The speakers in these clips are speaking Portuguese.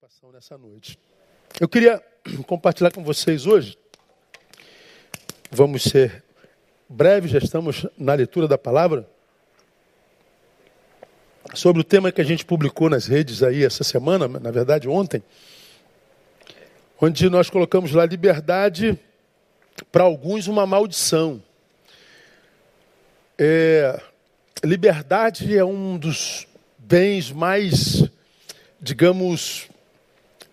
participação nessa noite. Eu queria compartilhar com vocês hoje, vamos ser breves, já estamos na leitura da palavra, sobre o tema que a gente publicou nas redes aí essa semana, na verdade ontem, onde nós colocamos lá liberdade para alguns uma maldição. É, liberdade é um dos bens mais, digamos,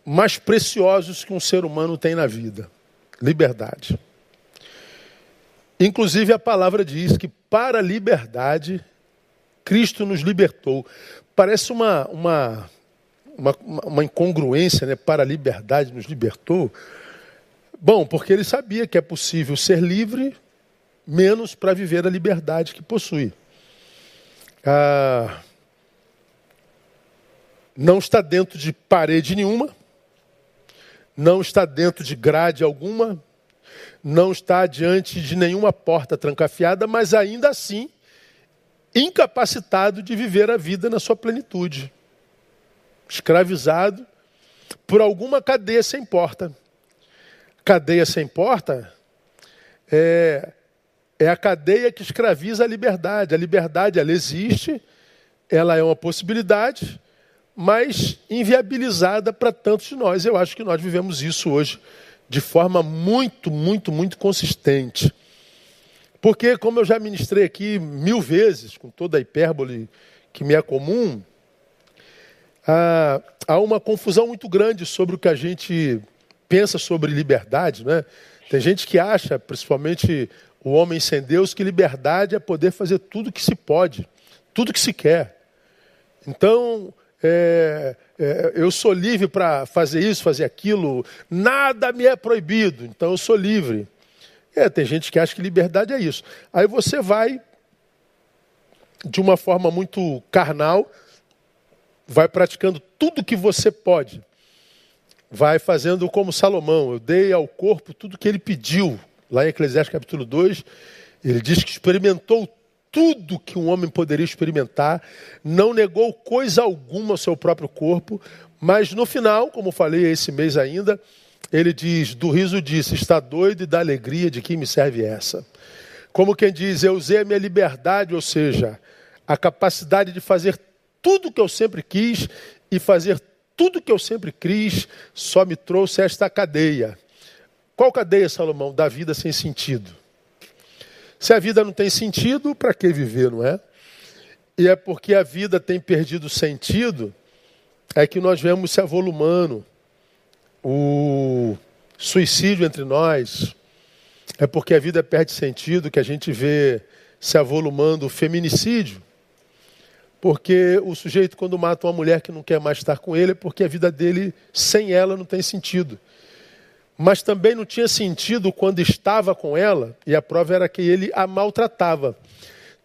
mais preciosos que um ser humano tem na vida: liberdade. Inclusive, a palavra diz que para a liberdade, Cristo nos libertou. Parece uma, uma, uma, uma incongruência, né? Para a liberdade nos libertou. Bom, porque ele sabia que é possível ser livre, menos para viver a liberdade que possui. Ah, não está dentro de parede nenhuma, não está dentro de grade alguma, não está diante de nenhuma porta trancafiada, mas ainda assim incapacitado de viver a vida na sua plenitude. Escravizado por alguma cadeia sem porta. Cadeia sem porta é, é a cadeia que escraviza a liberdade. A liberdade, ela existe, ela é uma possibilidade, mas inviabilizada para tantos de nós. Eu acho que nós vivemos isso hoje de forma muito, muito, muito consistente. Porque, como eu já ministrei aqui mil vezes, com toda a hipérbole que me é comum, há uma confusão muito grande sobre o que a gente pensa sobre liberdade. Né? Tem gente que acha, principalmente o homem sem Deus, que liberdade é poder fazer tudo que se pode, tudo que se quer. Então, é, é, eu sou livre para fazer isso, fazer aquilo, nada me é proibido, então eu sou livre. É, tem gente que acha que liberdade é isso. Aí você vai, de uma forma muito carnal, vai praticando tudo que você pode. Vai fazendo como Salomão, eu dei ao corpo tudo que ele pediu. Lá em Eclesiastes capítulo 2, ele diz que experimentou tudo que um homem poderia experimentar, não negou coisa alguma ao seu próprio corpo, mas no final, como falei esse mês ainda, ele diz: do riso disse, está doido e da alegria de quem me serve essa. Como quem diz, eu usei a minha liberdade, ou seja, a capacidade de fazer tudo que eu sempre quis e fazer tudo que eu sempre quis, só me trouxe esta cadeia. Qual cadeia, Salomão? Da vida sem sentido. Se a vida não tem sentido, para que viver, não é? E é porque a vida tem perdido sentido, é que nós vemos se avolumando. O suicídio entre nós, é porque a vida perde sentido que a gente vê se avolumando o feminicídio. Porque o sujeito, quando mata uma mulher que não quer mais estar com ele, é porque a vida dele, sem ela, não tem sentido mas também não tinha sentido quando estava com ela, e a prova era que ele a maltratava.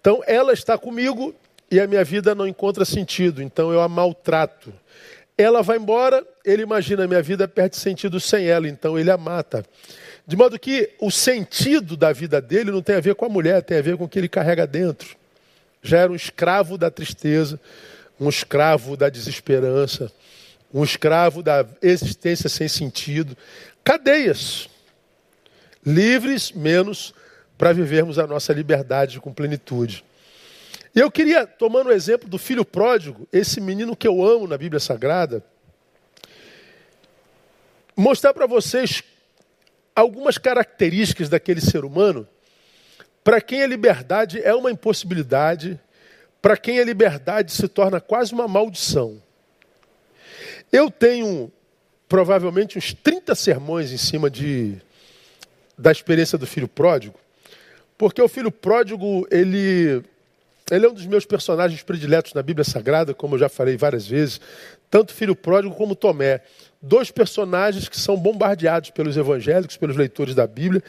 Então, ela está comigo e a minha vida não encontra sentido, então eu a maltrato. Ela vai embora, ele imagina, a minha vida perde sentido sem ela, então ele a mata. De modo que o sentido da vida dele não tem a ver com a mulher, tem a ver com o que ele carrega dentro. Já era um escravo da tristeza, um escravo da desesperança, um escravo da existência sem sentido cadeias. Livres, menos para vivermos a nossa liberdade com plenitude. E eu queria, tomando o exemplo do filho pródigo, esse menino que eu amo na Bíblia Sagrada, mostrar para vocês algumas características daquele ser humano, para quem a liberdade é uma impossibilidade, para quem a liberdade se torna quase uma maldição. Eu tenho provavelmente uns 30 sermões em cima de, da experiência do filho pródigo, porque o filho pródigo, ele, ele é um dos meus personagens prediletos na Bíblia Sagrada, como eu já falei várias vezes, tanto filho pródigo como Tomé. Dois personagens que são bombardeados pelos evangélicos, pelos leitores da Bíblia,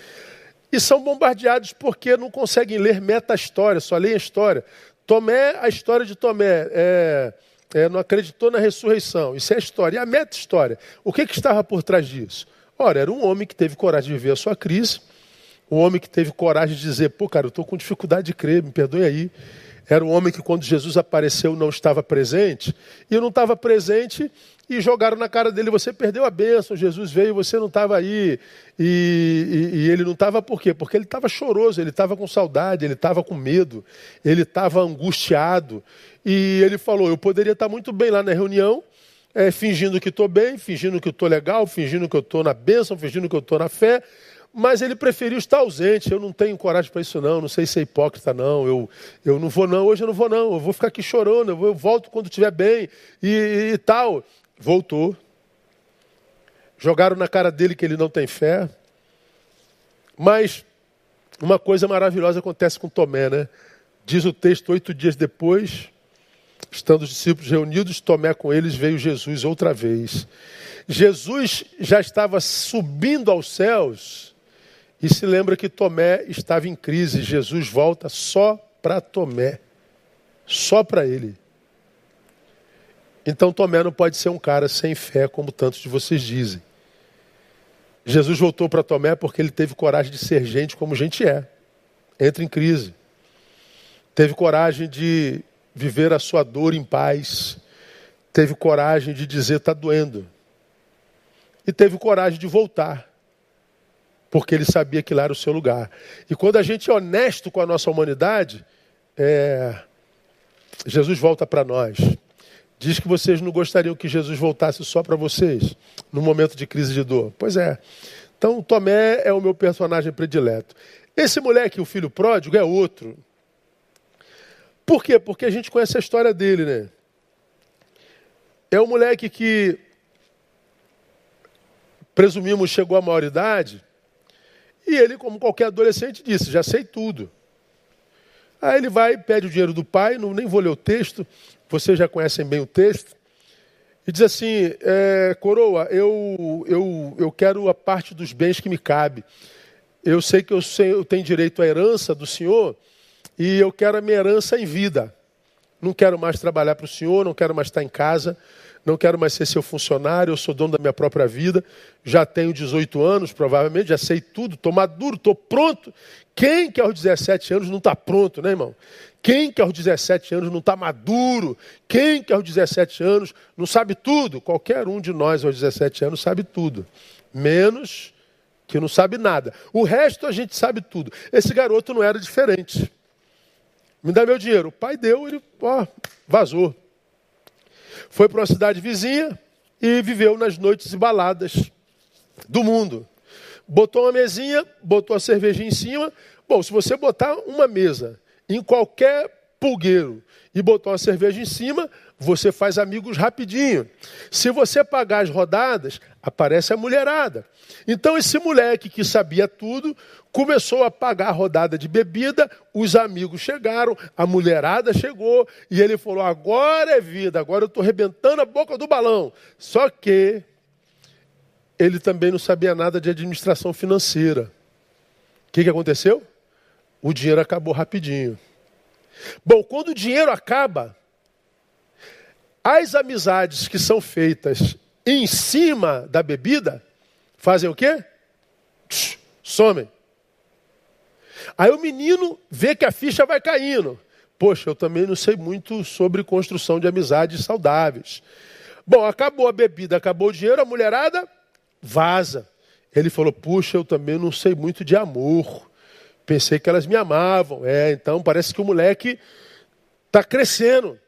e são bombardeados porque não conseguem ler meta-história, só leem a história. Tomé, a história de Tomé é é, não acreditou na ressurreição. Isso é a história. E a meta-história, o que, que estava por trás disso? Ora, era um homem que teve coragem de viver a sua crise, um homem que teve coragem de dizer, pô, cara, eu estou com dificuldade de crer, me perdoe aí. era um homem que quando Jesus apareceu não estava presente, e não estava presente e jogaram na cara dele, você perdeu a bênção, Jesus veio, você não estava aí. E, e, e, ele não estava por quê? Porque ele estava choroso, ele estava com saudade, ele estava com medo, ele estava angustiado. E ele falou, eu poderia estar muito bem lá na reunião, é, fingindo que estou bem, fingindo que estou legal, fingindo que eu estou na bênção, fingindo que eu estou na fé, mas ele preferiu estar ausente. Eu não tenho coragem para isso, não. Não sei ser hipócrita, não. Eu, eu não vou, não. Hoje eu não vou, não. Eu vou ficar aqui chorando. Eu, vou, eu volto quando estiver bem e, e, e tal. Voltou. Jogaram na cara dele que ele não tem fé. Mas uma coisa maravilhosa acontece com Tomé, né? Diz o texto, oito dias depois, estando os discípulos reunidos, Tomé com eles, veio Jesus outra vez. Jesus já estava subindo aos céus e se lembra que Tomé estava em crise. Jesus volta só para Tomé. Só para ele. Então Tomé não pode ser um cara sem fé, como tantos de vocês dizem. Jesus voltou para Tomé porque ele teve coragem de ser gente como gente é. Entra em crise. Teve coragem de viver a sua dor em paz. Teve coragem de dizer está doendo. E teve coragem de voltar porque ele sabia que lá era o seu lugar. E quando a gente é honesto com a nossa humanidade, é... Jesus volta para nós. Diz que vocês não gostariam que Jesus voltasse só para vocês, no momento de crise de dor. Pois é. Então, Tomé é o meu personagem predileto. Esse moleque, o filho pródigo, é outro. Por quê? Porque a gente conhece a história dele, né? É um moleque que, presumimos, chegou à maioridade e ele, como qualquer adolescente, disse: Já sei tudo. Aí ele vai, pede o dinheiro do pai, não, nem vou ler o texto, vocês já conhecem bem o texto, e diz assim: é, Coroa, eu, eu, eu quero a parte dos bens que me cabe. Eu sei que eu, sei, eu tenho direito à herança do senhor e eu quero a minha herança em vida. Não quero mais trabalhar para o senhor, não quero mais estar em casa não quero mais ser seu funcionário, eu sou dono da minha própria vida, já tenho 18 anos, provavelmente, já sei tudo, estou maduro, estou pronto. Quem que aos 17 anos não está pronto, né, irmão? Quem que aos 17 anos não está maduro? Quem que aos 17 anos não sabe tudo? Qualquer um de nós aos 17 anos sabe tudo. Menos que não sabe nada. O resto a gente sabe tudo. Esse garoto não era diferente. Me dá meu dinheiro. O pai deu, ele ó, vazou. Foi para uma cidade vizinha e viveu nas noites e baladas do mundo. Botou uma mesinha, botou a cervejinha em cima. Bom, se você botar uma mesa em qualquer pulgueiro e botar uma cerveja em cima, você faz amigos rapidinho. Se você pagar as rodadas, aparece a mulherada. Então esse moleque que sabia tudo começou a pagar a rodada de bebida, os amigos chegaram, a mulherada chegou e ele falou: agora é vida, agora eu estou arrebentando a boca do balão. Só que ele também não sabia nada de administração financeira. O que, que aconteceu? O dinheiro acabou rapidinho. Bom, quando o dinheiro acaba, as amizades que são feitas em cima da bebida fazem o quê? Somem. Aí o menino vê que a ficha vai caindo. Poxa, eu também não sei muito sobre construção de amizades saudáveis. Bom, acabou a bebida, acabou o dinheiro, a mulherada vaza. Ele falou: Puxa, eu também não sei muito de amor. Pensei que elas me amavam. É, então parece que o moleque está crescendo.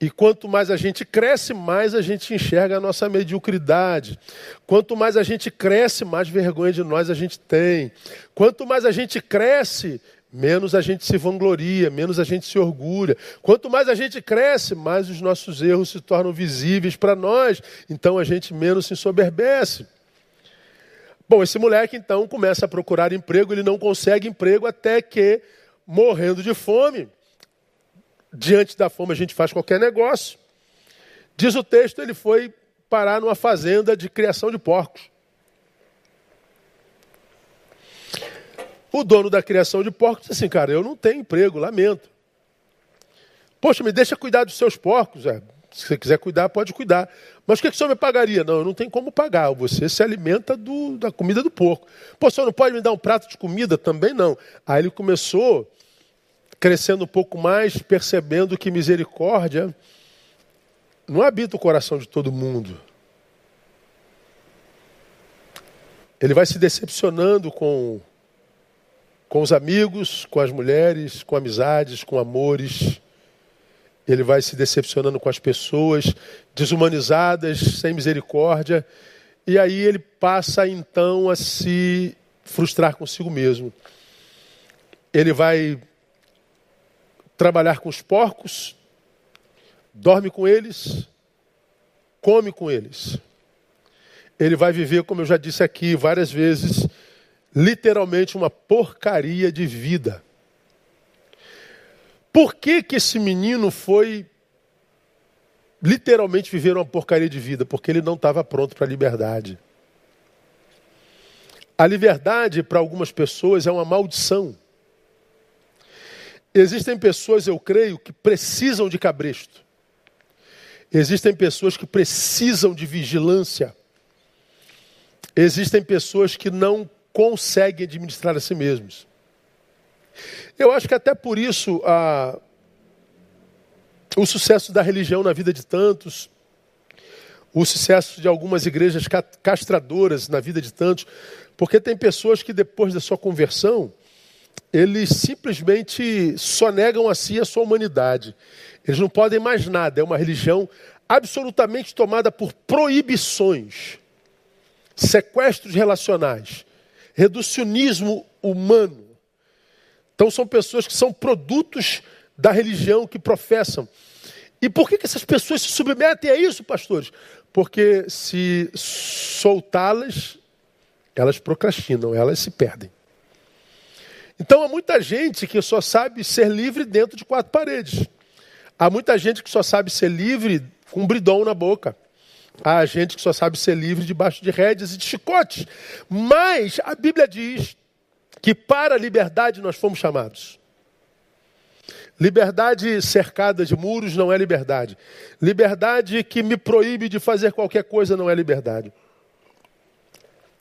E quanto mais a gente cresce, mais a gente enxerga a nossa mediocridade. Quanto mais a gente cresce, mais vergonha de nós a gente tem. Quanto mais a gente cresce, menos a gente se vangloria, menos a gente se orgulha. Quanto mais a gente cresce, mais os nossos erros se tornam visíveis para nós. Então a gente menos se ensoberbece. Bom, esse moleque então começa a procurar emprego, ele não consegue emprego até que, morrendo de fome, diante da fome a gente faz qualquer negócio. Diz o texto, ele foi parar numa fazenda de criação de porcos. O dono da criação de porcos disse assim, cara, eu não tenho emprego, lamento. Poxa, me deixa cuidar dos seus porcos. É, se você quiser cuidar, pode cuidar. Mas o que, que o senhor me pagaria? Não, eu não tenho como pagar. Você se alimenta do, da comida do porco. Pô, o senhor não pode me dar um prato de comida? Também não. Aí ele começou crescendo um pouco mais, percebendo que misericórdia não habita o coração de todo mundo. Ele vai se decepcionando com, com os amigos, com as mulheres, com amizades, com amores. Ele vai se decepcionando com as pessoas desumanizadas, sem misericórdia. E aí ele passa então a se frustrar consigo mesmo. Ele vai trabalhar com os porcos, dorme com eles, come com eles. Ele vai viver, como eu já disse aqui várias vezes, literalmente uma porcaria de vida. Por que, que esse menino foi literalmente viver uma porcaria de vida? Porque ele não estava pronto para a liberdade. A liberdade, para algumas pessoas, é uma maldição. Existem pessoas, eu creio, que precisam de cabresto. Existem pessoas que precisam de vigilância. Existem pessoas que não conseguem administrar a si mesmos. Eu acho que até por isso a, o sucesso da religião na vida de tantos, o sucesso de algumas igrejas castradoras na vida de tantos, porque tem pessoas que depois da sua conversão, eles simplesmente só negam a si a sua humanidade. Eles não podem mais nada. É uma religião absolutamente tomada por proibições, sequestros relacionais, reducionismo humano. Então são pessoas que são produtos da religião que professam. E por que, que essas pessoas se submetem a isso, pastores? Porque se soltá-las, elas procrastinam, elas se perdem. Então há muita gente que só sabe ser livre dentro de quatro paredes. Há muita gente que só sabe ser livre com um bridão na boca. Há gente que só sabe ser livre debaixo de rédeas e de chicotes. Mas a Bíblia diz que para a liberdade nós fomos chamados. Liberdade cercada de muros não é liberdade. Liberdade que me proíbe de fazer qualquer coisa não é liberdade.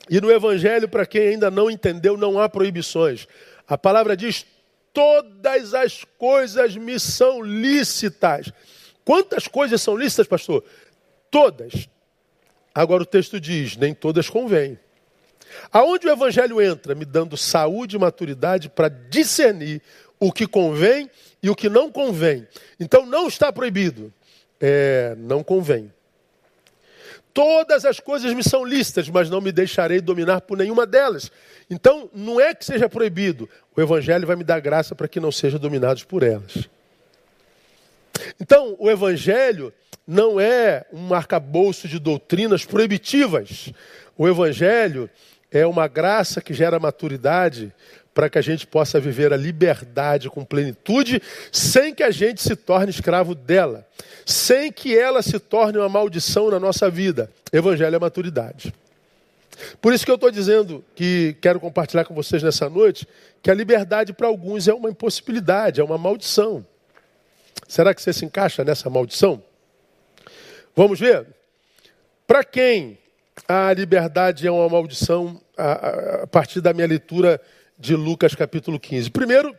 E no Evangelho, para quem ainda não entendeu, não há proibições. A palavra diz: todas as coisas me são lícitas. Quantas coisas são lícitas, pastor? Todas. Agora o texto diz: nem todas convêm. Aonde o evangelho entra? Me dando saúde e maturidade para discernir o que convém e o que não convém. Então não está proibido. É, não convém. Todas as coisas me são lícitas, mas não me deixarei dominar por nenhuma delas. Então, não é que seja proibido. O Evangelho vai me dar graça para que não sejam dominados por elas. Então, o Evangelho não é um arcabouço de doutrinas proibitivas. O Evangelho é uma graça que gera maturidade para que a gente possa viver a liberdade com plenitude, sem que a gente se torne escravo dela, sem que ela se torne uma maldição na nossa vida. Evangelho é maturidade. Por isso que eu estou dizendo que quero compartilhar com vocês nessa noite que a liberdade para alguns é uma impossibilidade, é uma maldição. Será que você se encaixa nessa maldição? Vamos ver? Para quem a liberdade é uma maldição, a, a partir da minha leitura de Lucas capítulo 15. Primeiro,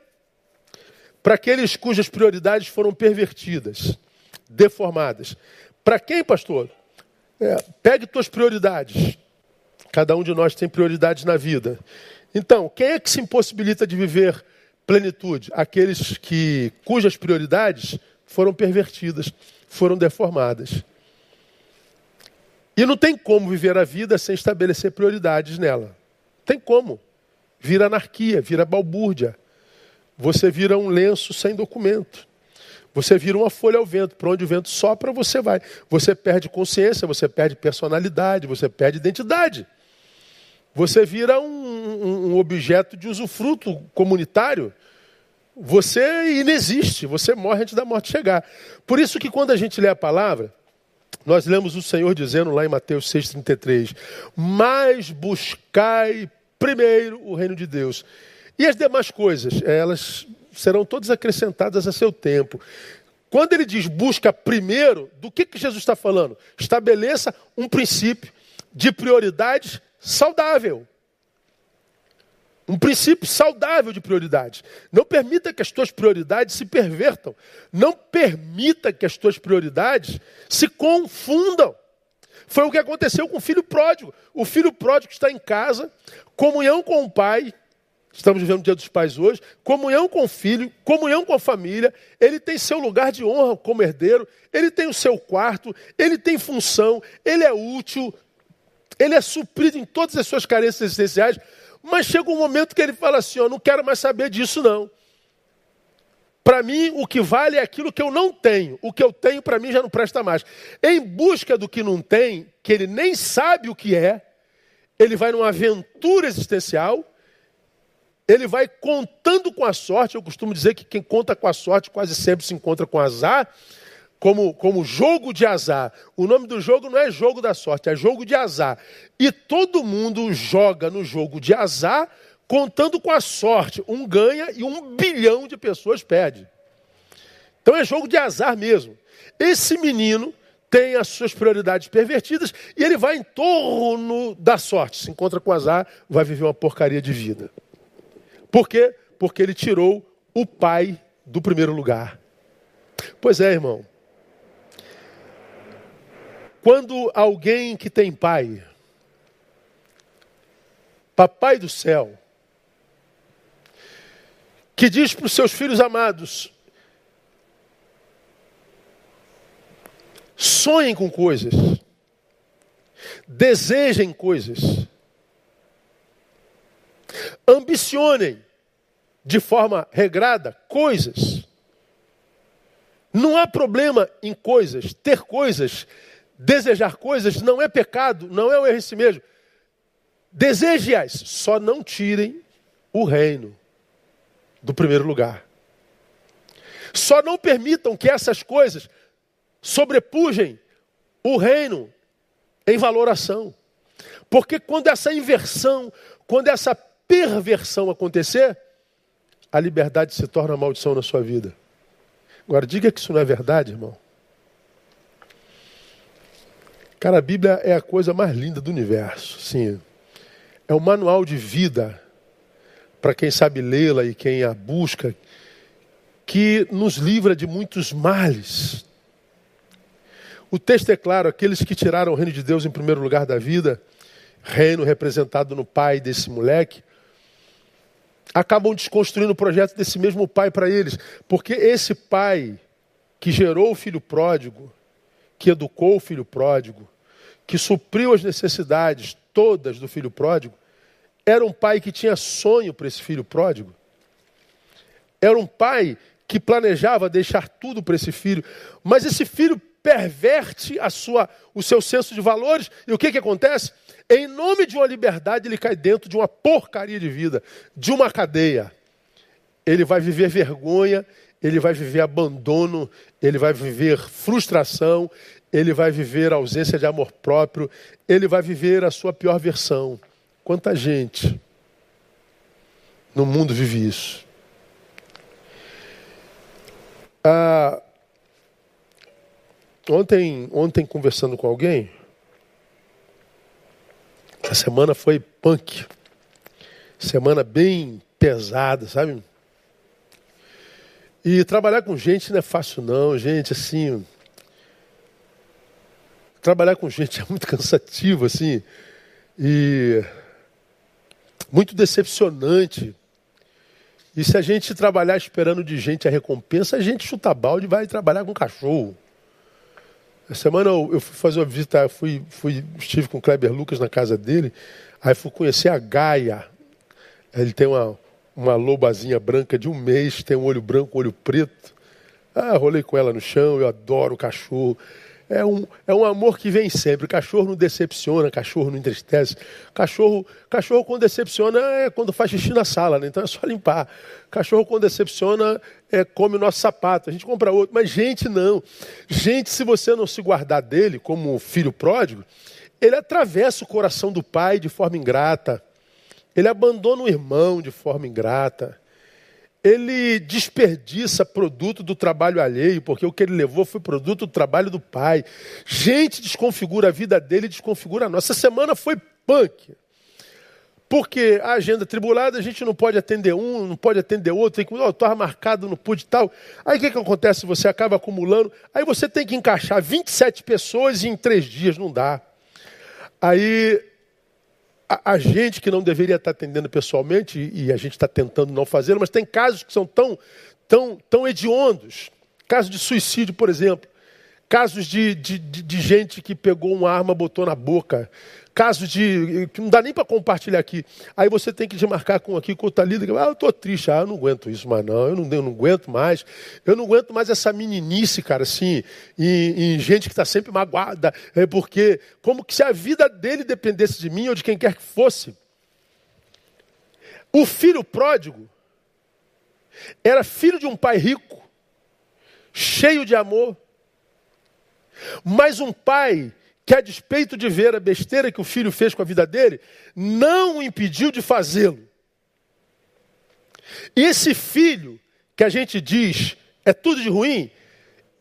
para aqueles cujas prioridades foram pervertidas, deformadas. Para quem, pastor? É, pegue tuas prioridades. Cada um de nós tem prioridades na vida. Então, quem é que se impossibilita de viver plenitude? Aqueles que cujas prioridades foram pervertidas, foram deformadas. E não tem como viver a vida sem estabelecer prioridades nela. Tem como vira anarquia, vira balbúrdia. Você vira um lenço sem documento. Você vira uma folha ao vento. Para onde o vento sopra, você vai. Você perde consciência, você perde personalidade, você perde identidade. Você vira um, um, um objeto de usufruto comunitário. Você inexiste, você morre antes da morte chegar. Por isso que quando a gente lê a palavra, nós lemos o Senhor dizendo lá em Mateus 6,33: Mas buscai primeiro o reino de Deus. E as demais coisas, elas serão todas acrescentadas a seu tempo. Quando ele diz busca primeiro, do que, que Jesus está falando? Estabeleça um princípio de prioridade saudável. Um princípio saudável de prioridades. Não permita que as tuas prioridades se pervertam. Não permita que as tuas prioridades se confundam. Foi o que aconteceu com o filho pródigo. O filho pródigo está em casa, comunhão com o pai, estamos vivendo o dia dos pais hoje, comunhão com o filho, comunhão com a família, ele tem seu lugar de honra como herdeiro, ele tem o seu quarto, ele tem função, ele é útil, ele é suprido em todas as suas carências existenciais, mas chega um momento que ele fala assim: Eu não quero mais saber disso, não. Para mim, o que vale é aquilo que eu não tenho. O que eu tenho, para mim, já não presta mais. Em busca do que não tem, que ele nem sabe o que é, ele vai numa aventura existencial, ele vai contando com a sorte. Eu costumo dizer que quem conta com a sorte quase sempre se encontra com azar como, como jogo de azar. O nome do jogo não é jogo da sorte, é jogo de azar. E todo mundo joga no jogo de azar contando com a sorte. Um ganha e um bilhão de pessoas perde. Então é jogo de azar mesmo. Esse menino tem as suas prioridades pervertidas e ele vai em torno da sorte. Se encontra com azar, vai viver uma porcaria de vida. Por quê? Porque ele tirou o pai do primeiro lugar. Pois é, irmão. Quando alguém que tem pai, papai do céu, que diz para os seus filhos amados: sonhem com coisas, desejem coisas, ambicionem de forma regrada coisas. Não há problema em coisas, ter coisas Desejar coisas não é pecado, não é o erro em si mesmo. Deseje-as, só não tirem o reino do primeiro lugar. Só não permitam que essas coisas sobrepujem o reino em valoração. Porque quando essa inversão, quando essa perversão acontecer, a liberdade se torna maldição na sua vida. Agora, diga que isso não é verdade, irmão. Cara, a Bíblia é a coisa mais linda do universo. Sim. É um manual de vida para quem sabe lê-la e quem a busca, que nos livra de muitos males. O texto é claro: aqueles que tiraram o reino de Deus em primeiro lugar da vida, reino representado no pai desse moleque, acabam desconstruindo o projeto desse mesmo pai para eles, porque esse pai que gerou o filho pródigo, que educou o filho pródigo, que supriu as necessidades todas do filho pródigo, era um pai que tinha sonho para esse filho pródigo. Era um pai que planejava deixar tudo para esse filho, mas esse filho perverte a sua, o seu senso de valores, e o que, que acontece? Em nome de uma liberdade, ele cai dentro de uma porcaria de vida, de uma cadeia. Ele vai viver vergonha, ele vai viver abandono, ele vai viver frustração, ele vai viver ausência de amor próprio, ele vai viver a sua pior versão. Quanta gente no mundo vive isso? Ah, ontem, ontem, conversando com alguém, a semana foi punk. Semana bem pesada, sabe? E trabalhar com gente não é fácil, não, gente, assim trabalhar com gente é muito cansativo, assim, e muito decepcionante. E se a gente trabalhar esperando de gente a recompensa, a gente chuta balde e vai trabalhar com cachorro. Essa semana eu, eu fui fazer uma visita, fui, fui, estive com o Kleber Lucas na casa dele, aí fui conhecer a Gaia. Ele tem uma, uma lobazinha branca de um mês, tem um olho branco, um olho preto. Ah, rolei com ela no chão, eu adoro cachorro é um, é um amor que vem sempre. Cachorro não decepciona, cachorro não entristece. Cachorro, cachorro quando decepciona é quando faz xixi na sala, né? então é só limpar. Cachorro quando decepciona é come o nosso sapato, a gente compra outro. Mas gente não. Gente, se você não se guardar dele como filho pródigo, ele atravessa o coração do pai de forma ingrata. Ele abandona o irmão de forma ingrata ele desperdiça produto do trabalho alheio, porque o que ele levou foi produto do trabalho do pai. Gente desconfigura a vida dele, desconfigura a nossa. Essa semana foi punk. Porque a agenda tribulada, a gente não pode atender um, não pode atender outro, tem que, oh, estou marcado, não pude tal. Aí o que, que acontece? Você acaba acumulando, aí você tem que encaixar 27 pessoas em três dias, não dá. Aí a, a gente que não deveria estar atendendo pessoalmente, e, a gente está tentando não fazer, mas tem casos que são tão, tão, tão hediondos. Caso de suicídio, por exemplo. Casos de, de, de, de gente que pegou uma arma, botou na boca. Casos de. que não dá nem para compartilhar aqui. Aí você tem que demarcar com aqui com o Talida. Ah, eu estou triste. Ah, eu não aguento isso mais, não. Eu não, eu não aguento mais. Eu não aguento mais essa meninice, cara, assim, em, em gente que está sempre magoada. É porque, como que se a vida dele dependesse de mim ou de quem quer que fosse. O filho pródigo era filho de um pai rico, cheio de amor, mas um pai que, a despeito de ver a besteira que o filho fez com a vida dele, não o impediu de fazê-lo. E esse filho, que a gente diz é tudo de ruim,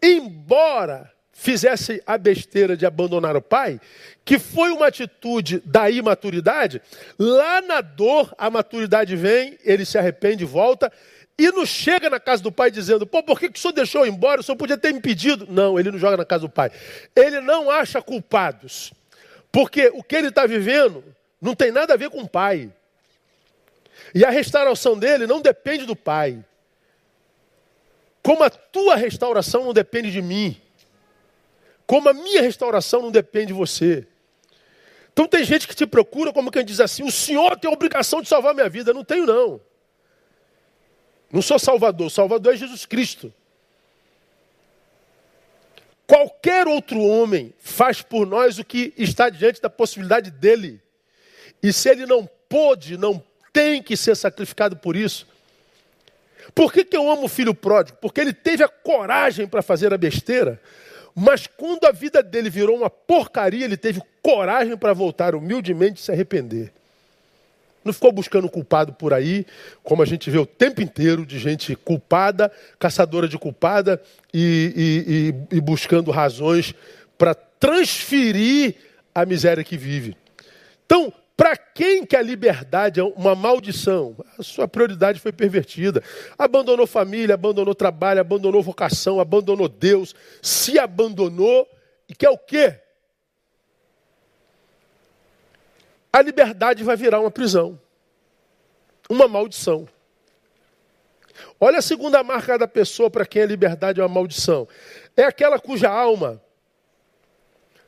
embora fizesse a besteira de abandonar o pai, que foi uma atitude da imaturidade, lá na dor a maturidade vem, ele se arrepende, volta e não chega na casa do pai dizendo, pô, por que, que o senhor deixou embora? O senhor podia ter me pedido. Não, ele não joga na casa do pai. Ele não acha culpados. Porque o que ele está vivendo não tem nada a ver com o pai. E a restauração dele não depende do pai. Como a tua restauração não depende de mim. Como a minha restauração não depende de você. Então tem gente que te procura como quem diz assim: o senhor tem a obrigação de salvar minha vida. Eu não tenho, não. Não sou Salvador, Salvador é Jesus Cristo. Qualquer outro homem faz por nós o que está diante da possibilidade dele. E se ele não pôde, não tem que ser sacrificado por isso. Por que, que eu amo o filho pródigo? Porque ele teve a coragem para fazer a besteira, mas quando a vida dele virou uma porcaria, ele teve coragem para voltar humildemente e se arrepender. Não ficou buscando culpado por aí, como a gente vê o tempo inteiro de gente culpada, caçadora de culpada e, e, e, e buscando razões para transferir a miséria que vive. Então, para quem que a liberdade é uma maldição? A sua prioridade foi pervertida. Abandonou família, abandonou trabalho, abandonou vocação, abandonou Deus, se abandonou e quer o quê? A liberdade vai virar uma prisão, uma maldição. Olha a segunda marca da pessoa para quem a liberdade é uma maldição. É aquela cuja alma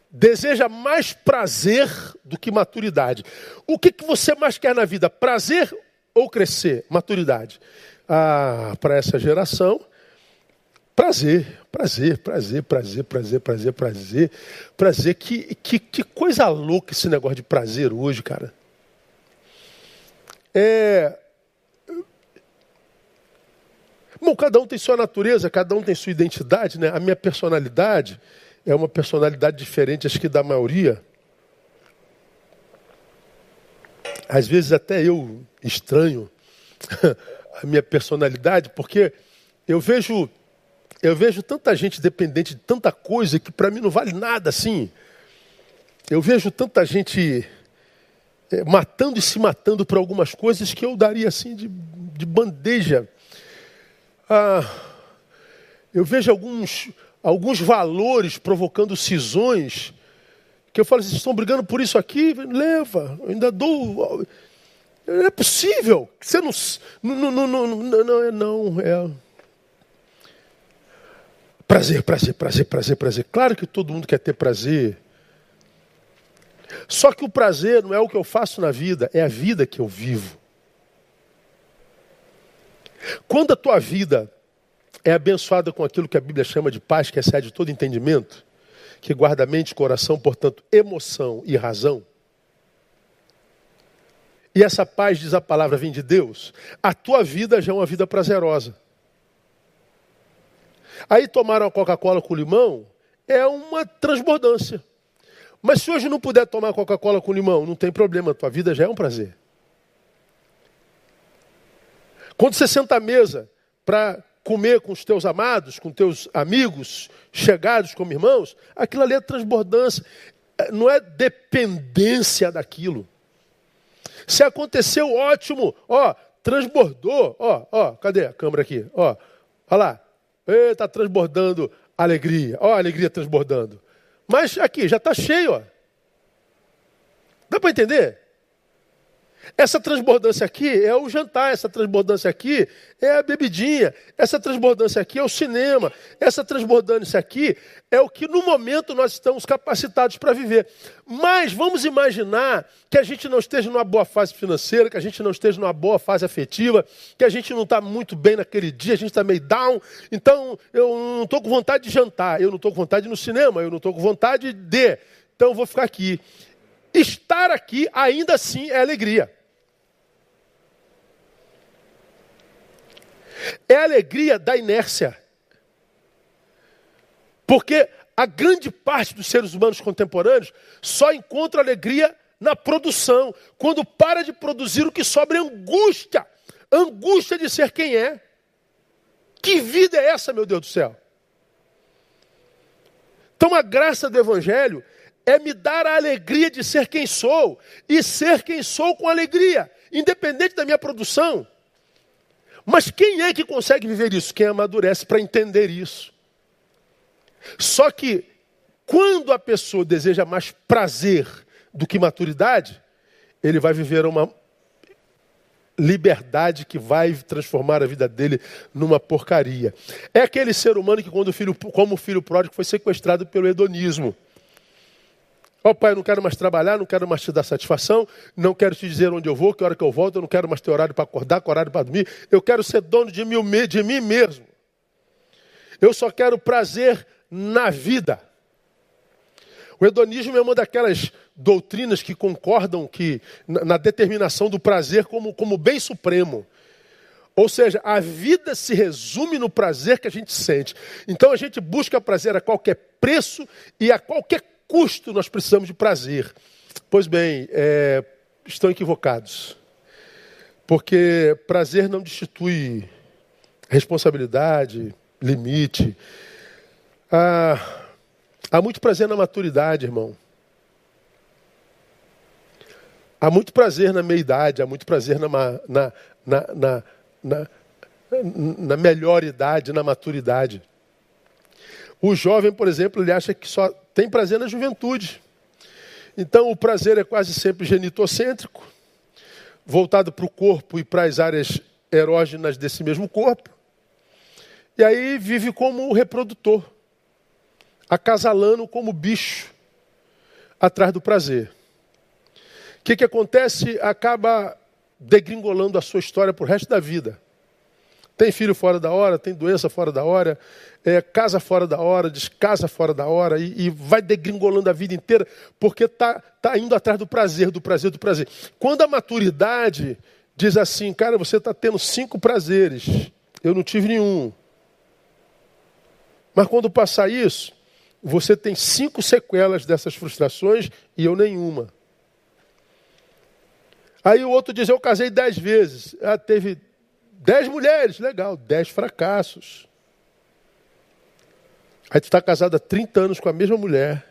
deseja mais prazer do que maturidade. O que, que você mais quer na vida? Prazer ou crescer? Maturidade. Ah, para essa geração, Prazer, prazer, prazer, prazer, prazer, prazer, prazer, prazer. Que, que, que coisa louca esse negócio de prazer hoje, cara. É. Bom, cada um tem sua natureza, cada um tem sua identidade, né? A minha personalidade é uma personalidade diferente, acho que da maioria. Às vezes até eu estranho a minha personalidade, porque eu vejo eu vejo tanta gente dependente de tanta coisa que para mim não vale nada assim. Eu vejo tanta gente é, matando e se matando por algumas coisas que eu daria assim de, de bandeja. Ah, eu vejo alguns, alguns valores provocando cisões que eu falo, vocês estão brigando por isso aqui? Leva, eu ainda dou. Não é possível. Você não. Não, não, não, não, não, não é. Prazer, prazer, prazer, prazer, prazer. Claro que todo mundo quer ter prazer. Só que o prazer não é o que eu faço na vida, é a vida que eu vivo. Quando a tua vida é abençoada com aquilo que a Bíblia chama de paz, que excede todo entendimento, que guarda mente, coração, portanto, emoção e razão, e essa paz, diz a palavra, vem de Deus, a tua vida já é uma vida prazerosa. Aí tomaram a Coca-Cola com limão, é uma transbordância. Mas se hoje não puder tomar Coca-Cola com limão, não tem problema, tua vida já é um prazer. Quando você senta à mesa para comer com os teus amados, com teus amigos, chegados como irmãos, aquilo ali é transbordância, não é dependência daquilo. Se aconteceu, ótimo. Ó, transbordou. Ó, ó, cadê a câmera aqui? Ó, olha lá. Está transbordando alegria. Ó, a alegria transbordando. Mas aqui, já está cheio, ó. Dá para entender? Essa transbordância aqui é o jantar, essa transbordância aqui é a bebidinha, essa transbordância aqui é o cinema, essa transbordância aqui é o que no momento nós estamos capacitados para viver. Mas vamos imaginar que a gente não esteja numa boa fase financeira, que a gente não esteja numa boa fase afetiva, que a gente não está muito bem naquele dia, a gente está meio down, então eu não estou com vontade de jantar, eu não estou com vontade no cinema, eu não estou com vontade de. Então eu vou ficar aqui. Estar aqui ainda assim é alegria. É a alegria da inércia. Porque a grande parte dos seres humanos contemporâneos só encontra alegria na produção. Quando para de produzir, o que sobra é angústia. Angústia de ser quem é. Que vida é essa, meu Deus do céu? Então a graça do Evangelho é me dar a alegria de ser quem sou e ser quem sou com alegria, independente da minha produção. Mas quem é que consegue viver isso? Quem amadurece para entender isso. Só que quando a pessoa deseja mais prazer do que maturidade, ele vai viver uma liberdade que vai transformar a vida dele numa porcaria. É aquele ser humano que, quando o filho, como o filho pródigo, foi sequestrado pelo hedonismo. Ó oh, pai, eu não quero mais trabalhar, não quero mais te dar satisfação, não quero te dizer onde eu vou, que hora que eu volto, eu não quero mais ter horário para acordar, horário para dormir. Eu quero ser dono de mim, de mim mesmo. Eu só quero prazer na vida. O hedonismo é uma daquelas doutrinas que concordam que na determinação do prazer como, como bem supremo. Ou seja, a vida se resume no prazer que a gente sente. Então a gente busca prazer a qualquer preço e a qualquer custo nós precisamos de prazer. Pois bem, é, estão equivocados. Porque prazer não destitui responsabilidade, limite. Ah, há muito prazer na maturidade, irmão. Há muito prazer na meia-idade, há muito prazer na, na, na, na, na, na melhor idade, na maturidade. O jovem, por exemplo, ele acha que só tem prazer na juventude. Então o prazer é quase sempre genitocêntrico, voltado para o corpo e para as áreas erógenas desse mesmo corpo. E aí vive como reprodutor, acasalando como bicho atrás do prazer. O que, que acontece? Acaba degringolando a sua história para o resto da vida. Tem filho fora da hora, tem doença fora da hora, é, casa fora da hora, descasa fora da hora e, e vai degringolando a vida inteira porque está tá indo atrás do prazer, do prazer, do prazer. Quando a maturidade diz assim, cara, você está tendo cinco prazeres, eu não tive nenhum. Mas quando passar isso, você tem cinco sequelas dessas frustrações e eu nenhuma. Aí o outro diz, eu casei dez vezes. Ah, teve Dez mulheres, legal, dez fracassos. Aí tu está casado há 30 anos com a mesma mulher.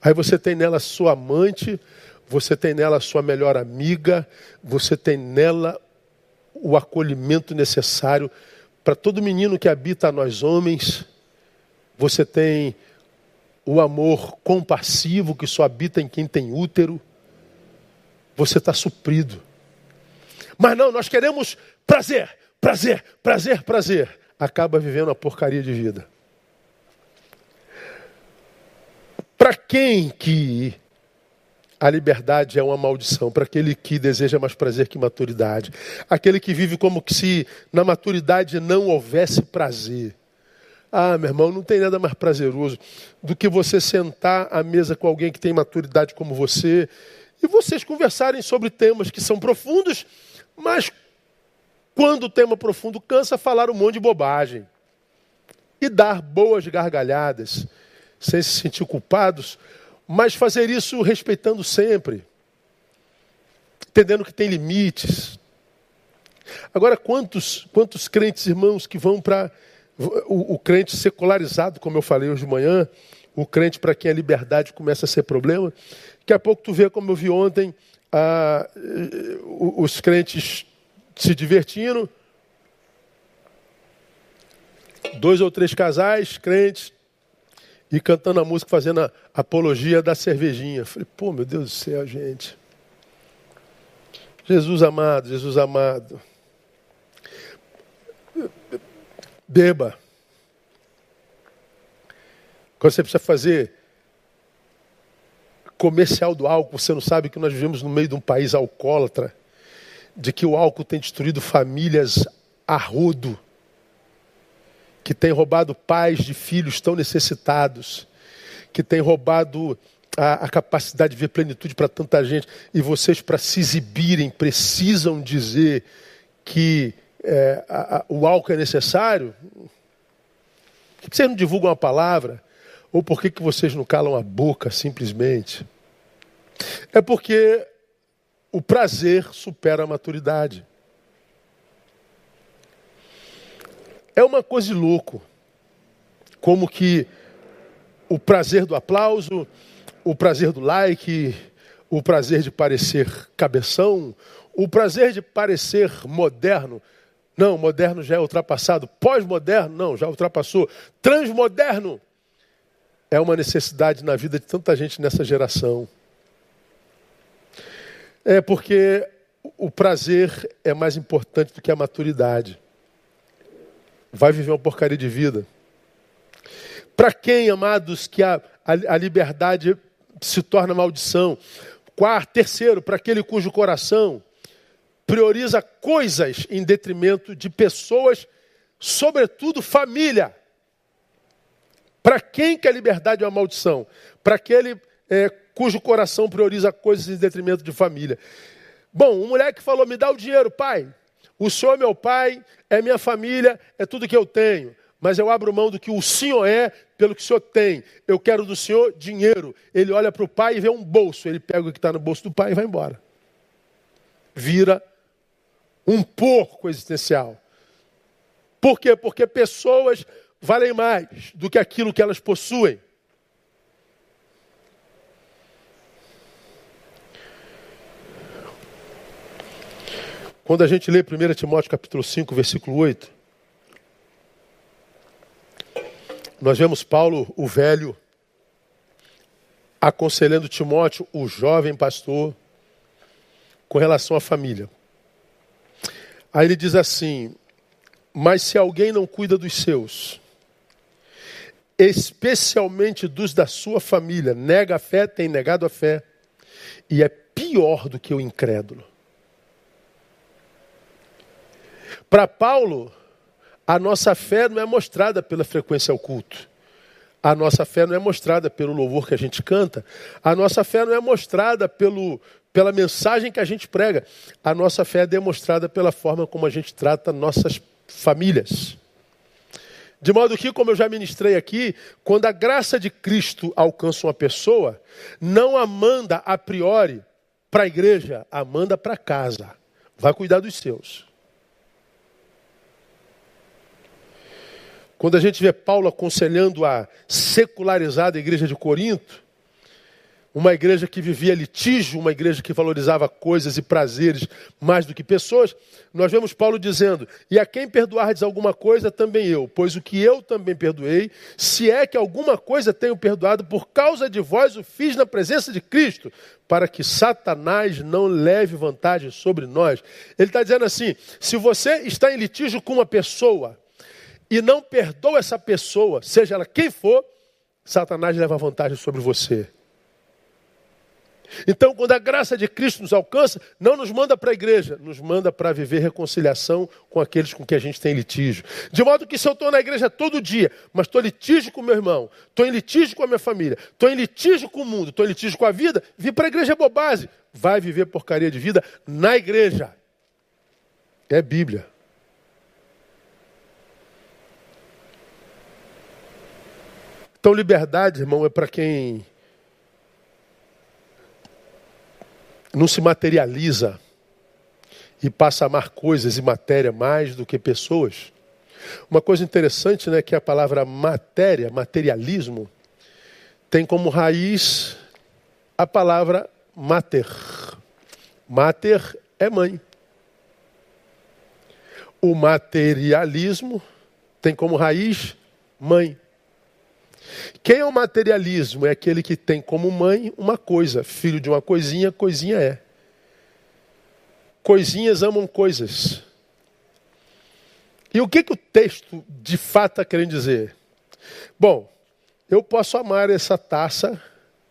Aí você tem nela sua amante, você tem nela sua melhor amiga, você tem nela o acolhimento necessário para todo menino que habita a nós homens. Você tem o amor compassivo que só habita em quem tem útero. Você está suprido. Mas não, nós queremos prazer, prazer, prazer, prazer. Acaba vivendo a porcaria de vida. Para quem que a liberdade é uma maldição? Para aquele que deseja mais prazer que maturidade. Aquele que vive como que se na maturidade não houvesse prazer. Ah, meu irmão, não tem nada mais prazeroso do que você sentar à mesa com alguém que tem maturidade como você e vocês conversarem sobre temas que são profundos mas quando o tema profundo cansa, falar um monte de bobagem. E dar boas gargalhadas, sem se sentir culpados, mas fazer isso respeitando sempre, entendendo que tem limites. Agora, quantos, quantos crentes, irmãos, que vão para o, o crente secularizado, como eu falei hoje de manhã, o crente para quem a liberdade começa a ser problema. Daqui a pouco tu vê, como eu vi ontem, ah, os crentes se divertindo, dois ou três casais, crentes, e cantando a música, fazendo a apologia da cervejinha. Falei, pô, meu Deus do céu, gente. Jesus amado, Jesus amado. Beba. Quando você precisa fazer comercial do álcool, você não sabe que nós vivemos no meio de um país alcoólatra, de que o álcool tem destruído famílias a rodo que tem roubado pais de filhos tão necessitados, que tem roubado a, a capacidade de ver plenitude para tanta gente, e vocês, para se exibirem, precisam dizer que é, a, a, o álcool é necessário? Por que vocês não divulgam a palavra? Ou por que, que vocês não calam a boca simplesmente? É porque o prazer supera a maturidade. É uma coisa de louco. Como que o prazer do aplauso, o prazer do like, o prazer de parecer cabeção, o prazer de parecer moderno. Não, moderno já é ultrapassado. Pós-moderno, não, já ultrapassou. Transmoderno é uma necessidade na vida de tanta gente nessa geração. É porque o prazer é mais importante do que a maturidade vai viver uma porcaria de vida. Para quem, amados, que a, a, a, liberdade se torna maldição? Quarto, terceiro, para aquele cujo coração prioriza coisas em detrimento de pessoas, sobretudo família. Para quem que a liberdade é uma maldição? Para aquele é, cujo coração prioriza coisas em detrimento de família. Bom, um moleque falou: me dá o dinheiro, pai. O Senhor é meu pai, é minha família, é tudo que eu tenho. Mas eu abro mão do que o Senhor é pelo que o Senhor tem. Eu quero do Senhor dinheiro. Ele olha para o pai e vê um bolso. Ele pega o que está no bolso do pai e vai embora. Vira um porco existencial. Por quê? Porque pessoas valem mais do que aquilo que elas possuem. Quando a gente lê 1 Timóteo capítulo 5, versículo 8, nós vemos Paulo, o velho, aconselhando Timóteo, o jovem pastor, com relação à família. Aí ele diz assim: Mas se alguém não cuida dos seus, especialmente dos da sua família, nega a fé, tem negado a fé, e é pior do que o incrédulo. Para Paulo, a nossa fé não é mostrada pela frequência ao culto. A nossa fé não é mostrada pelo louvor que a gente canta. A nossa fé não é mostrada pelo, pela mensagem que a gente prega. A nossa fé é demonstrada pela forma como a gente trata nossas famílias. De modo que, como eu já ministrei aqui, quando a graça de Cristo alcança uma pessoa, não a manda a priori para a igreja, a manda para casa. Vai cuidar dos seus. Quando a gente vê Paulo aconselhando a secularizada igreja de Corinto, uma igreja que vivia litígio, uma igreja que valorizava coisas e prazeres mais do que pessoas, nós vemos Paulo dizendo: E a quem perdoardes alguma coisa, também eu, pois o que eu também perdoei, se é que alguma coisa tenho perdoado, por causa de vós o fiz na presença de Cristo, para que Satanás não leve vantagem sobre nós. Ele está dizendo assim: se você está em litígio com uma pessoa, e não perdoa essa pessoa, seja ela quem for, Satanás leva vantagem sobre você. Então, quando a graça de Cristo nos alcança, não nos manda para a igreja, nos manda para viver reconciliação com aqueles com que a gente tem litígio. De modo que se eu estou na igreja todo dia, mas estou em litígio com meu irmão, estou em litígio com a minha família, estou em litígio com o mundo, estou em litígio com a vida, vir para a igreja é bobagem. Vai viver porcaria de vida na igreja. É Bíblia. Então, liberdade, irmão, é para quem não se materializa e passa a amar coisas e matéria mais do que pessoas. Uma coisa interessante, né, que a palavra matéria, materialismo, tem como raiz a palavra mater. Mater é mãe. O materialismo tem como raiz mãe. Quem é o materialismo? É aquele que tem como mãe uma coisa, filho de uma coisinha, coisinha é. Coisinhas amam coisas. E o que, que o texto de fato está querendo dizer? Bom, eu posso amar essa taça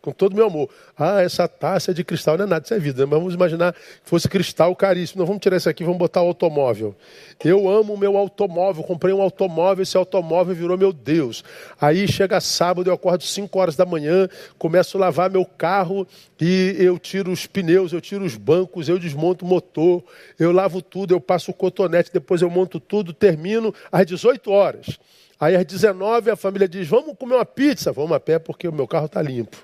com todo o meu amor. Ah, essa taça é de cristal, não é nada, isso é vida. Mas vamos imaginar que fosse cristal caríssimo. Não vamos tirar isso aqui, vamos botar o automóvel. Eu amo o meu automóvel, comprei um automóvel, esse automóvel virou meu Deus. Aí chega sábado, eu acordo 5 horas da manhã, começo a lavar meu carro e eu tiro os pneus, eu tiro os bancos, eu desmonto o motor, eu lavo tudo, eu passo o cotonete, depois eu monto tudo, termino às 18 horas. Aí às 19 a família diz: Vamos comer uma pizza? Vamos a pé porque o meu carro está limpo.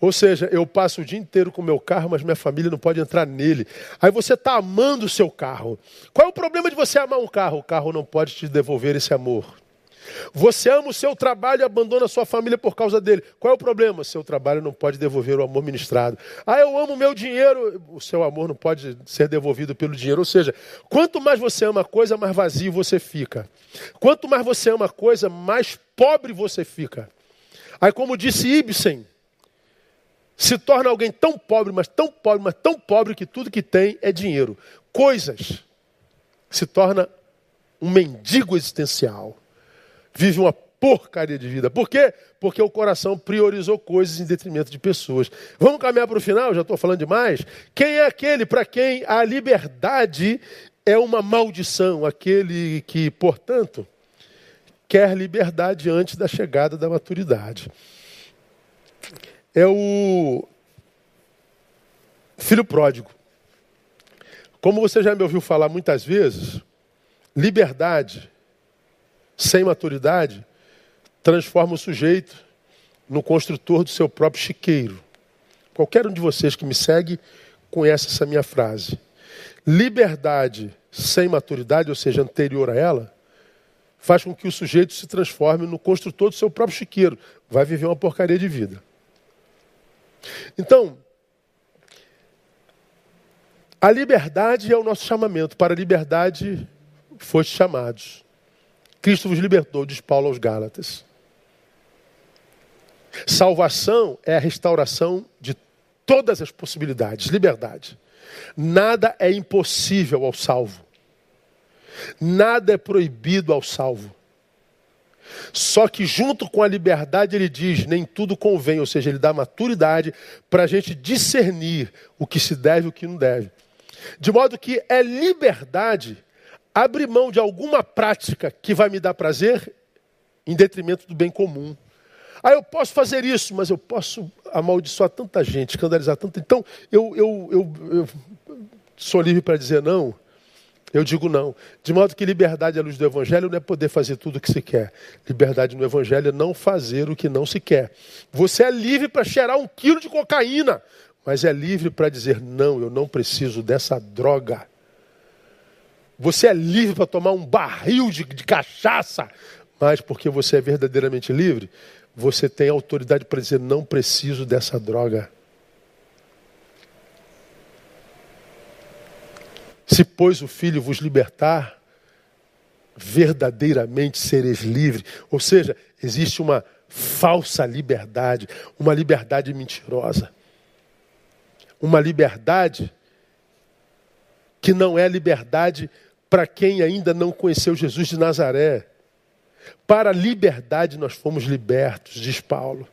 Ou seja, eu passo o dia inteiro com o meu carro, mas minha família não pode entrar nele. Aí você está amando o seu carro. Qual é o problema de você amar um carro? O carro não pode te devolver esse amor. Você ama o seu trabalho e abandona a sua família por causa dele. Qual é o problema? Seu trabalho não pode devolver o amor ministrado. Ah, eu amo o meu dinheiro. O seu amor não pode ser devolvido pelo dinheiro. Ou seja, quanto mais você ama a coisa, mais vazio você fica. Quanto mais você ama a coisa, mais pobre você fica. Aí, como disse Ibsen, se torna alguém tão pobre, mas tão pobre, mas tão pobre que tudo que tem é dinheiro. Coisas. Se torna um mendigo existencial. Vive uma porcaria de vida. Por quê? Porque o coração priorizou coisas em detrimento de pessoas. Vamos caminhar para o final? Já estou falando demais. Quem é aquele para quem a liberdade é uma maldição? Aquele que, portanto, quer liberdade antes da chegada da maturidade é o filho pródigo. Como você já me ouviu falar muitas vezes, liberdade sem maturidade transforma o sujeito no construtor do seu próprio chiqueiro. Qualquer um de vocês que me segue conhece essa minha frase. Liberdade sem maturidade, ou seja, anterior a ela, faz com que o sujeito se transforme no construtor do seu próprio chiqueiro. Vai viver uma porcaria de vida. Então, a liberdade é o nosso chamamento. Para a liberdade foste chamados. Cristo vos libertou, diz Paulo aos Gálatas. Salvação é a restauração de todas as possibilidades, liberdade. Nada é impossível ao salvo. Nada é proibido ao salvo. Só que junto com a liberdade ele diz, nem tudo convém, ou seja, ele dá maturidade para a gente discernir o que se deve e o que não deve. De modo que é liberdade abrir mão de alguma prática que vai me dar prazer em detrimento do bem comum. Ah, eu posso fazer isso, mas eu posso amaldiçoar tanta gente, escandalizar tanta. Então, eu, eu, eu, eu sou livre para dizer não. Eu digo não. De modo que liberdade à luz do Evangelho não é poder fazer tudo o que se quer. Liberdade no Evangelho é não fazer o que não se quer. Você é livre para cheirar um quilo de cocaína, mas é livre para dizer: não, eu não preciso dessa droga. Você é livre para tomar um barril de, de cachaça, mas porque você é verdadeiramente livre, você tem autoridade para dizer: não preciso dessa droga. Se, pois, o Filho vos libertar, verdadeiramente sereis livres. Ou seja, existe uma falsa liberdade, uma liberdade mentirosa. Uma liberdade que não é liberdade para quem ainda não conheceu Jesus de Nazaré. Para a liberdade nós fomos libertos, diz Paulo.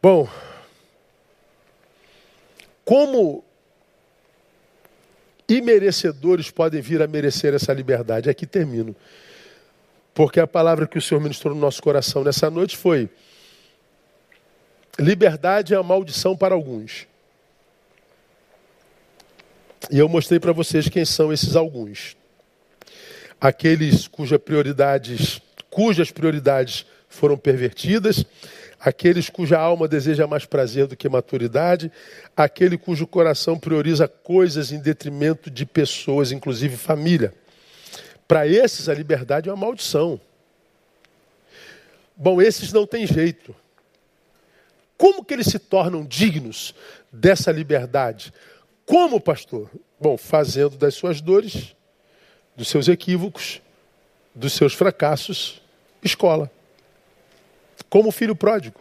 Bom, como e merecedores podem vir a merecer essa liberdade. Aqui termino. Porque a palavra que o Senhor ministrou no nosso coração nessa noite foi: liberdade é a maldição para alguns. E eu mostrei para vocês quem são esses alguns. Aqueles cuja prioridades, cujas prioridades foram pervertidas, aqueles cuja alma deseja mais prazer do que maturidade, aquele cujo coração prioriza coisas em detrimento de pessoas, inclusive família. Para esses, a liberdade é uma maldição. Bom, esses não têm jeito. Como que eles se tornam dignos dessa liberdade? Como, pastor? Bom, fazendo das suas dores, dos seus equívocos, dos seus fracassos, escola. Como o filho pródigo.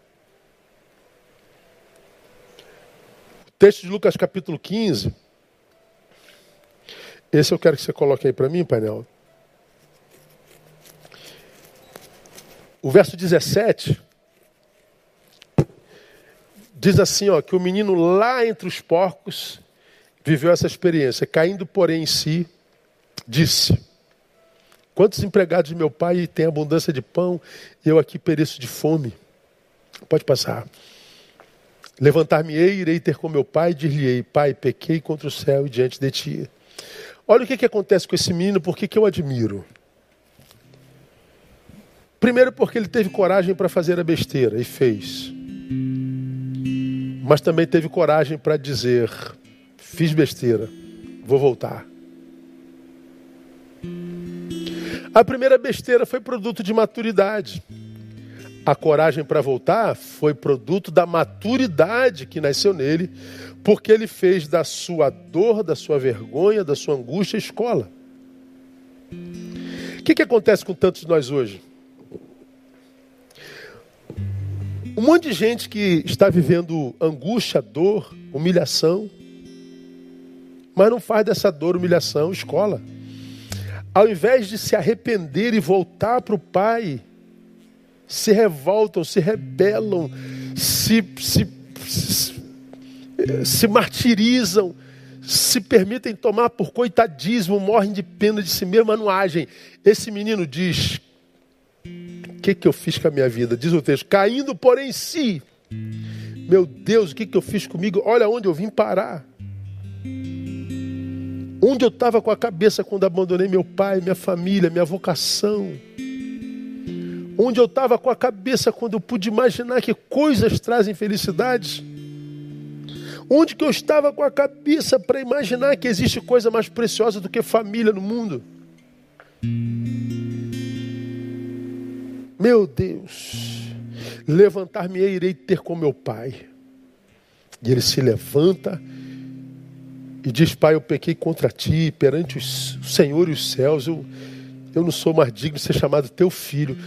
O texto de Lucas capítulo 15. Esse eu quero que você coloque aí para mim, painel. O verso 17 diz assim, ó, que o menino lá entre os porcos viveu essa experiência, caindo porém em si, disse: Quantos empregados de meu pai têm abundância de pão e eu aqui pereço de fome? Pode passar. Levantar-me-ei, irei ter com meu pai e dir-lhe-ei: Pai, pequei contra o céu e diante de ti. Olha o que, que acontece com esse menino, por que eu admiro. Primeiro, porque ele teve coragem para fazer a besteira e fez mas também teve coragem para dizer: fiz besteira, vou voltar. A primeira besteira foi produto de maturidade. A coragem para voltar foi produto da maturidade que nasceu nele, porque ele fez da sua dor, da sua vergonha, da sua angústia escola. O que, que acontece com tantos de nós hoje? Um monte de gente que está vivendo angústia, dor, humilhação, mas não faz dessa dor, humilhação, escola. Ao invés de se arrepender e voltar para o Pai, se revoltam, se rebelam, se, se, se, se martirizam, se permitem tomar por coitadismo, morrem de pena de si mesmo, mas não agem. Esse menino diz: o que, que eu fiz com a minha vida? Diz o texto: caindo, porém, si. Meu Deus, o que, que eu fiz comigo? Olha onde eu vim parar. Onde eu estava com a cabeça quando abandonei meu pai, minha família, minha vocação. Onde eu estava com a cabeça quando eu pude imaginar que coisas trazem felicidade. Onde que eu estava com a cabeça para imaginar que existe coisa mais preciosa do que família no mundo. Meu Deus, levantar-me-ei irei ter com meu pai. E ele se levanta e diz: Pai, eu pequei contra ti, perante o Senhor e os céus. Eu, eu não sou mais digno de ser chamado teu filho.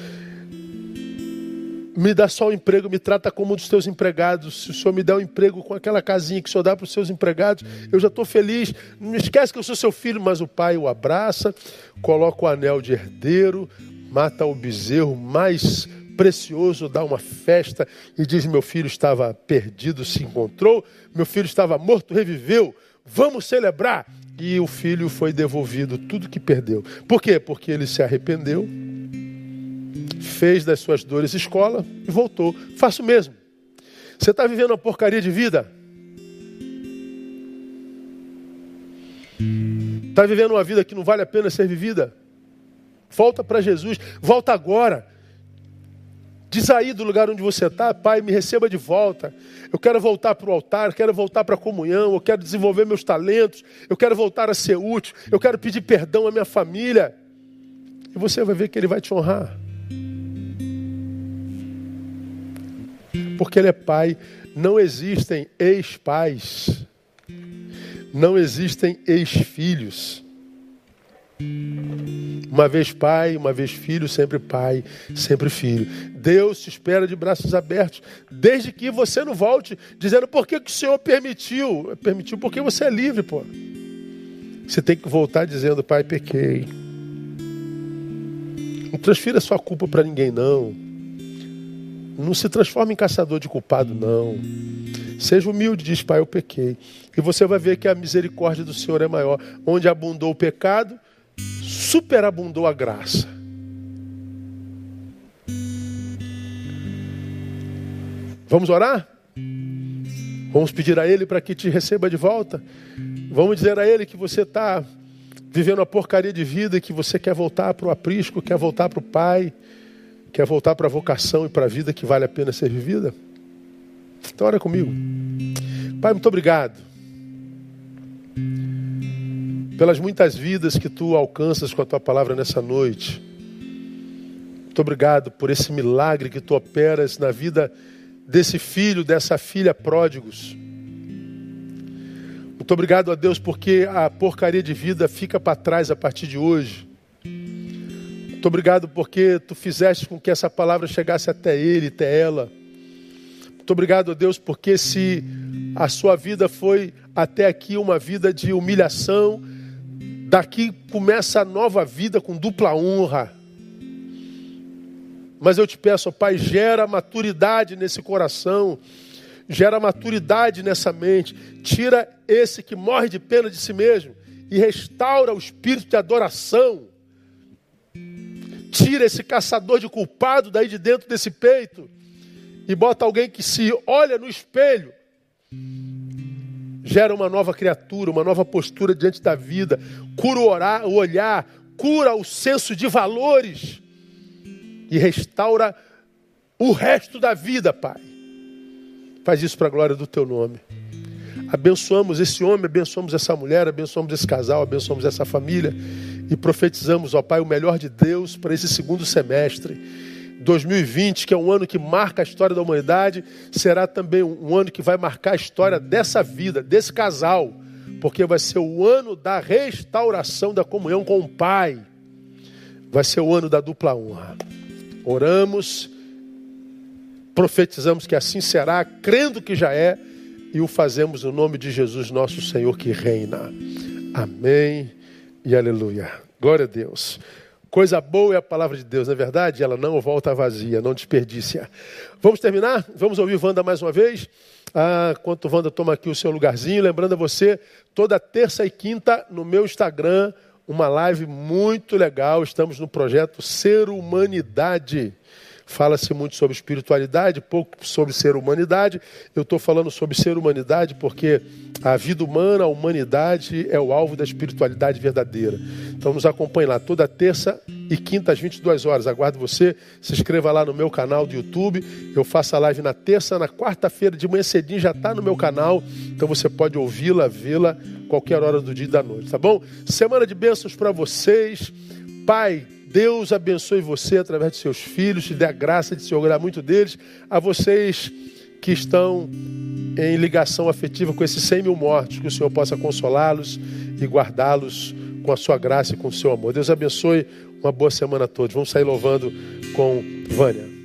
Me dá só um emprego, me trata como um dos teus empregados. Se o Senhor me der um emprego com aquela casinha que o Senhor dá para os seus empregados, eu já estou feliz. Não esquece que eu sou seu filho, mas o pai o abraça, coloca o anel de herdeiro, mata o bezerro mais precioso, dá uma festa e diz: Meu filho estava perdido, se encontrou, meu filho estava morto, reviveu, vamos celebrar. E o filho foi devolvido tudo que perdeu. Por quê? Porque ele se arrependeu, fez das suas dores escola e voltou. Faça o mesmo. Você está vivendo uma porcaria de vida? Está vivendo uma vida que não vale a pena ser vivida? Volta para Jesus, volta agora. Diz aí do lugar onde você está, Pai, me receba de volta. Eu quero voltar para o altar, quero voltar para a comunhão, eu quero desenvolver meus talentos, eu quero voltar a ser útil, eu quero pedir perdão à minha família. E você vai ver que Ele vai te honrar. Porque Ele é Pai. Não existem ex-pais, não existem ex-filhos. Uma vez pai, uma vez filho, sempre pai, sempre filho. Deus te espera de braços abertos, desde que você não volte dizendo por que, que o Senhor permitiu. Permitiu porque você é livre, pô. Você tem que voltar dizendo, pai, pequei. Não transfira sua culpa para ninguém, não. Não se transforme em caçador de culpado, não. Seja humilde, diz, pai, eu pequei. E você vai ver que a misericórdia do Senhor é maior. Onde abundou o pecado, superabundou a graça. Vamos orar? Vamos pedir a Ele para que te receba de volta? Vamos dizer a Ele que você está vivendo uma porcaria de vida, que você quer voltar para o aprisco, quer voltar para o Pai, quer voltar para a vocação e para a vida que vale a pena ser vivida? Então, ora comigo. Pai, muito obrigado pelas muitas vidas que tu alcanças com a tua palavra nessa noite. Muito obrigado por esse milagre que tu operas na vida desse filho, dessa filha pródigos. Muito obrigado a Deus porque a porcaria de vida fica para trás a partir de hoje. Muito obrigado porque tu fizeste com que essa palavra chegasse até ele, até ela. Muito obrigado a Deus porque se a sua vida foi até aqui uma vida de humilhação, daqui começa a nova vida com dupla honra. Mas eu te peço, Pai, gera maturidade nesse coração, gera maturidade nessa mente, tira esse que morre de pena de si mesmo e restaura o espírito de adoração. Tira esse caçador de culpado daí de dentro desse peito e bota alguém que se olha no espelho, gera uma nova criatura, uma nova postura diante da vida, cura o olhar, cura o senso de valores e restaura o resto da vida, Pai. Faz isso para a glória do teu nome. Abençoamos esse homem, abençoamos essa mulher, abençoamos esse casal, abençoamos essa família e profetizamos, ó Pai, o melhor de Deus para esse segundo semestre. 2020, que é um ano que marca a história da humanidade, será também um ano que vai marcar a história dessa vida, desse casal, porque vai ser o ano da restauração da comunhão com o Pai. Vai ser o ano da dupla honra. Oramos, profetizamos que assim será, crendo que já é, e o fazemos no nome de Jesus, nosso Senhor que reina. Amém e aleluia. Glória a Deus. Coisa boa é a palavra de Deus, não é verdade? Ela não volta vazia, não desperdiça. Vamos terminar? Vamos ouvir Wanda mais uma vez? Ah, enquanto Wanda toma aqui o seu lugarzinho, lembrando a você, toda terça e quinta no meu Instagram, uma live muito legal. Estamos no projeto Ser Humanidade. Fala-se muito sobre espiritualidade, pouco sobre ser humanidade. Eu estou falando sobre ser humanidade porque a vida humana, a humanidade é o alvo da espiritualidade verdadeira. Então nos acompanhe lá toda terça e quinta às 22 horas. Aguardo você. Se inscreva lá no meu canal do YouTube. Eu faço a live na terça, na quarta-feira de manhã cedinho já está no meu canal. Então você pode ouvi-la, vê-la qualquer hora do dia e da noite, tá bom? Semana de bênçãos para vocês. Pai, Deus abençoe você através de seus filhos, te dê a graça de se orgulhar muito deles. A vocês que estão em ligação afetiva com esses 100 mil mortos, que o Senhor possa consolá-los e guardá-los com a sua graça e com o seu amor. Deus abençoe. Uma boa semana a todos. Vamos sair louvando com Vânia.